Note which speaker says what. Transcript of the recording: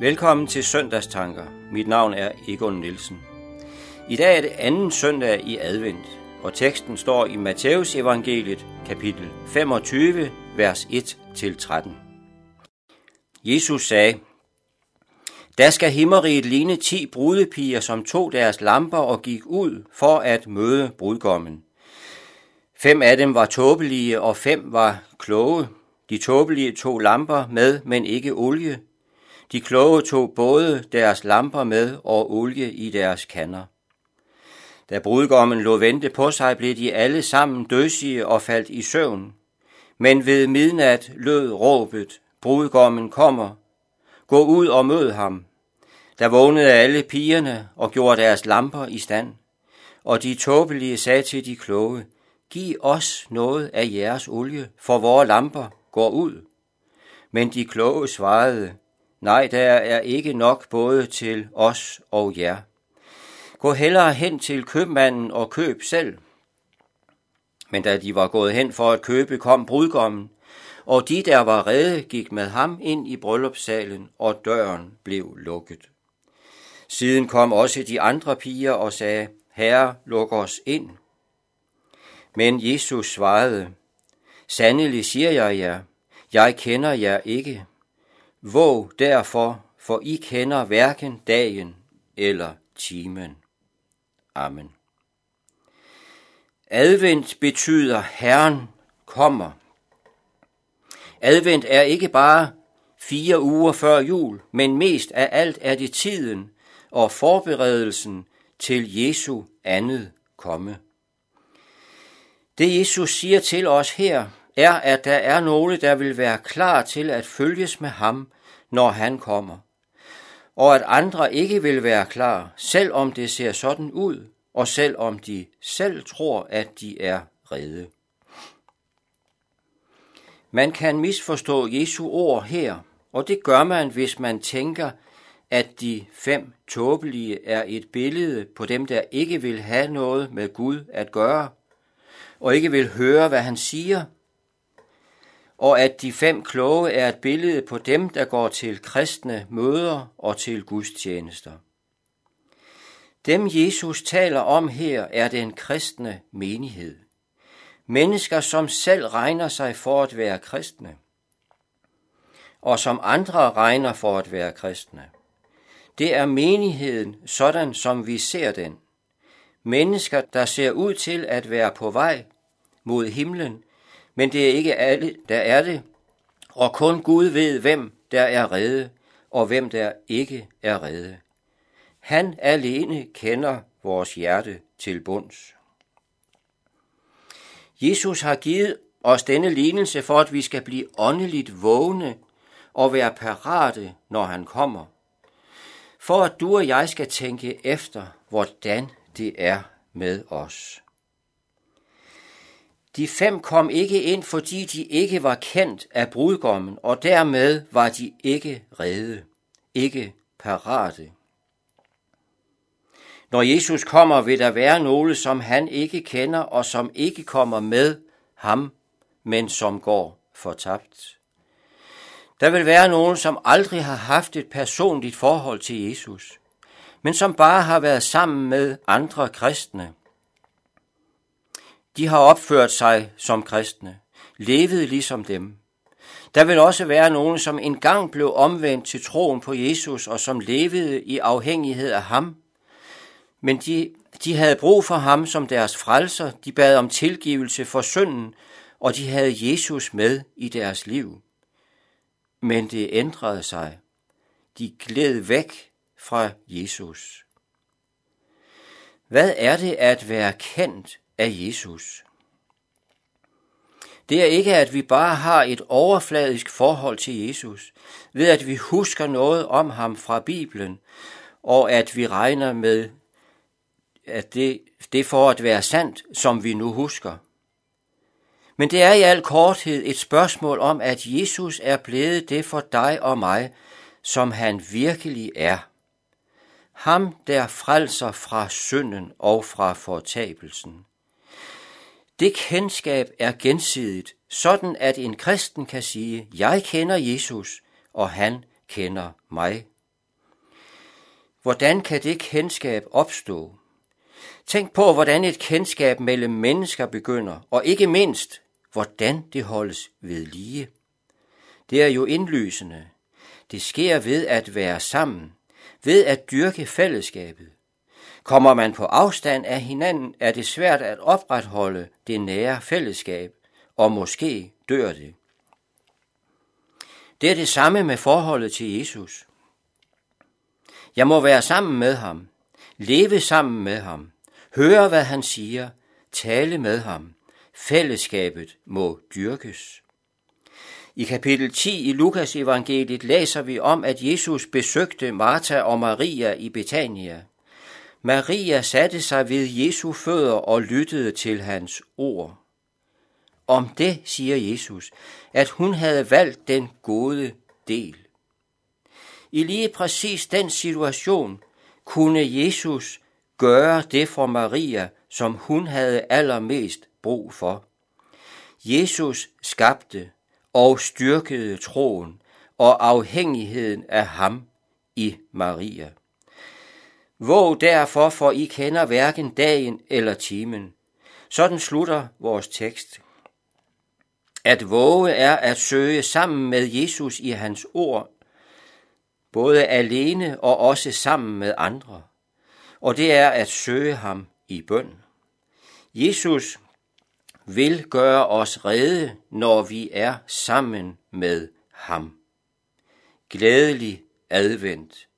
Speaker 1: Velkommen til Søndagstanker. Mit navn er Egon Nielsen. I dag er det anden søndag i advent, og teksten står i Matteus evangeliet kapitel 25, vers 1-13. Jesus sagde, Der skal himmeriget ligne ti brudepiger, som tog deres lamper og gik ud for at møde brudgommen. Fem af dem var tåbelige, og fem var kloge. De tåbelige tog lamper med, men ikke olie. De kloge tog både deres lamper med og olie i deres kander. Da brudgommen lå vente på sig, blev de alle sammen døsige og faldt i søvn. Men ved midnat lød råbet, brudgommen kommer. Gå ud og mød ham. Der vågnede alle pigerne og gjorde deres lamper i stand. Og de tåbelige sagde til de kloge, Giv os noget af jeres olie, for vores lamper går ud. Men de kloge svarede, Nej, der er ikke nok både til os og jer. Gå hellere hen til købmanden og køb selv. Men da de var gået hen for at købe, kom brudgommen, og de, der var redde, gik med ham ind i bryllupssalen, og døren blev lukket. Siden kom også de andre piger og sagde, Herre, luk os ind. Men Jesus svarede, Sandelig siger jeg jer, jeg kender jer ikke. Våg derfor, for I kender hverken dagen eller timen. Amen. Advent betyder Herren kommer. Advent er ikke bare fire uger før jul, men mest af alt er det tiden og forberedelsen til Jesu andet komme. Det Jesus siger til os her, er, at der er nogle, der vil være klar til at følges med ham, når han kommer, og at andre ikke vil være klar, selv om det ser sådan ud, og selv om de selv tror, at de er redde. Man kan misforstå Jesu ord her, og det gør man, hvis man tænker, at de fem tåbelige er et billede på dem, der ikke vil have noget med Gud at gøre, og ikke vil høre, hvad han siger, og at de fem kloge er et billede på dem, der går til kristne møder og til gudstjenester. Dem Jesus taler om her er den kristne menighed. Mennesker, som selv regner sig for at være kristne, og som andre regner for at være kristne. Det er menigheden, sådan som vi ser den. Mennesker, der ser ud til at være på vej mod himlen, men det er ikke alle, der er det, og kun Gud ved, hvem der er redde, og hvem der ikke er redde. Han alene kender vores hjerte til bunds. Jesus har givet os denne lignelse for, at vi skal blive åndeligt vågne og være parate, når han kommer. For at du og jeg skal tænke efter, hvordan det er med os. De fem kom ikke ind, fordi de ikke var kendt af brudgommen, og dermed var de ikke redde, ikke parate. Når Jesus kommer, vil der være nogle, som han ikke kender, og som ikke kommer med ham, men som går fortabt. Der vil være nogen, som aldrig har haft et personligt forhold til Jesus, men som bare har været sammen med andre kristne de har opført sig som kristne, levet ligesom dem. Der vil også være nogen, som engang blev omvendt til troen på Jesus og som levede i afhængighed af ham. Men de, de havde brug for ham som deres frelser, de bad om tilgivelse for synden, og de havde Jesus med i deres liv. Men det ændrede sig. De gled væk fra Jesus. Hvad er det at være kendt af Jesus. Det er ikke, at vi bare har et overfladisk forhold til Jesus, ved at vi husker noget om ham fra Bibelen, og at vi regner med, at det, det for at være sandt, som vi nu husker. Men det er i al korthed et spørgsmål om, at Jesus er blevet det for dig og mig, som han virkelig er. Ham, der frelser fra synden og fra fortabelsen. Det kendskab er gensidigt, sådan at en kristen kan sige, jeg kender Jesus, og han kender mig. Hvordan kan det kendskab opstå? Tænk på, hvordan et kendskab mellem mennesker begynder, og ikke mindst, hvordan det holdes ved lige. Det er jo indlysende. Det sker ved at være sammen, ved at dyrke fællesskabet. Kommer man på afstand af hinanden, er det svært at opretholde det nære fællesskab, og måske dør det. Det er det samme med forholdet til Jesus. Jeg må være sammen med ham, leve sammen med ham, høre hvad han siger, tale med ham. Fællesskabet må dyrkes. I kapitel 10 i Lukas evangeliet læser vi om, at Jesus besøgte Martha og Maria i Betania. Maria satte sig ved Jesu fødder og lyttede til hans ord. Om det siger Jesus, at hun havde valgt den gode del. I lige præcis den situation kunne Jesus gøre det for Maria, som hun havde allermest brug for. Jesus skabte og styrkede troen og afhængigheden af ham i Maria. Våg derfor, for I kender hverken dagen eller timen. Sådan slutter vores tekst. At våge er at søge sammen med Jesus i hans ord, både alene og også sammen med andre. Og det er at søge ham i bøn. Jesus vil gøre os rede, når vi er sammen med ham. Glædelig advent.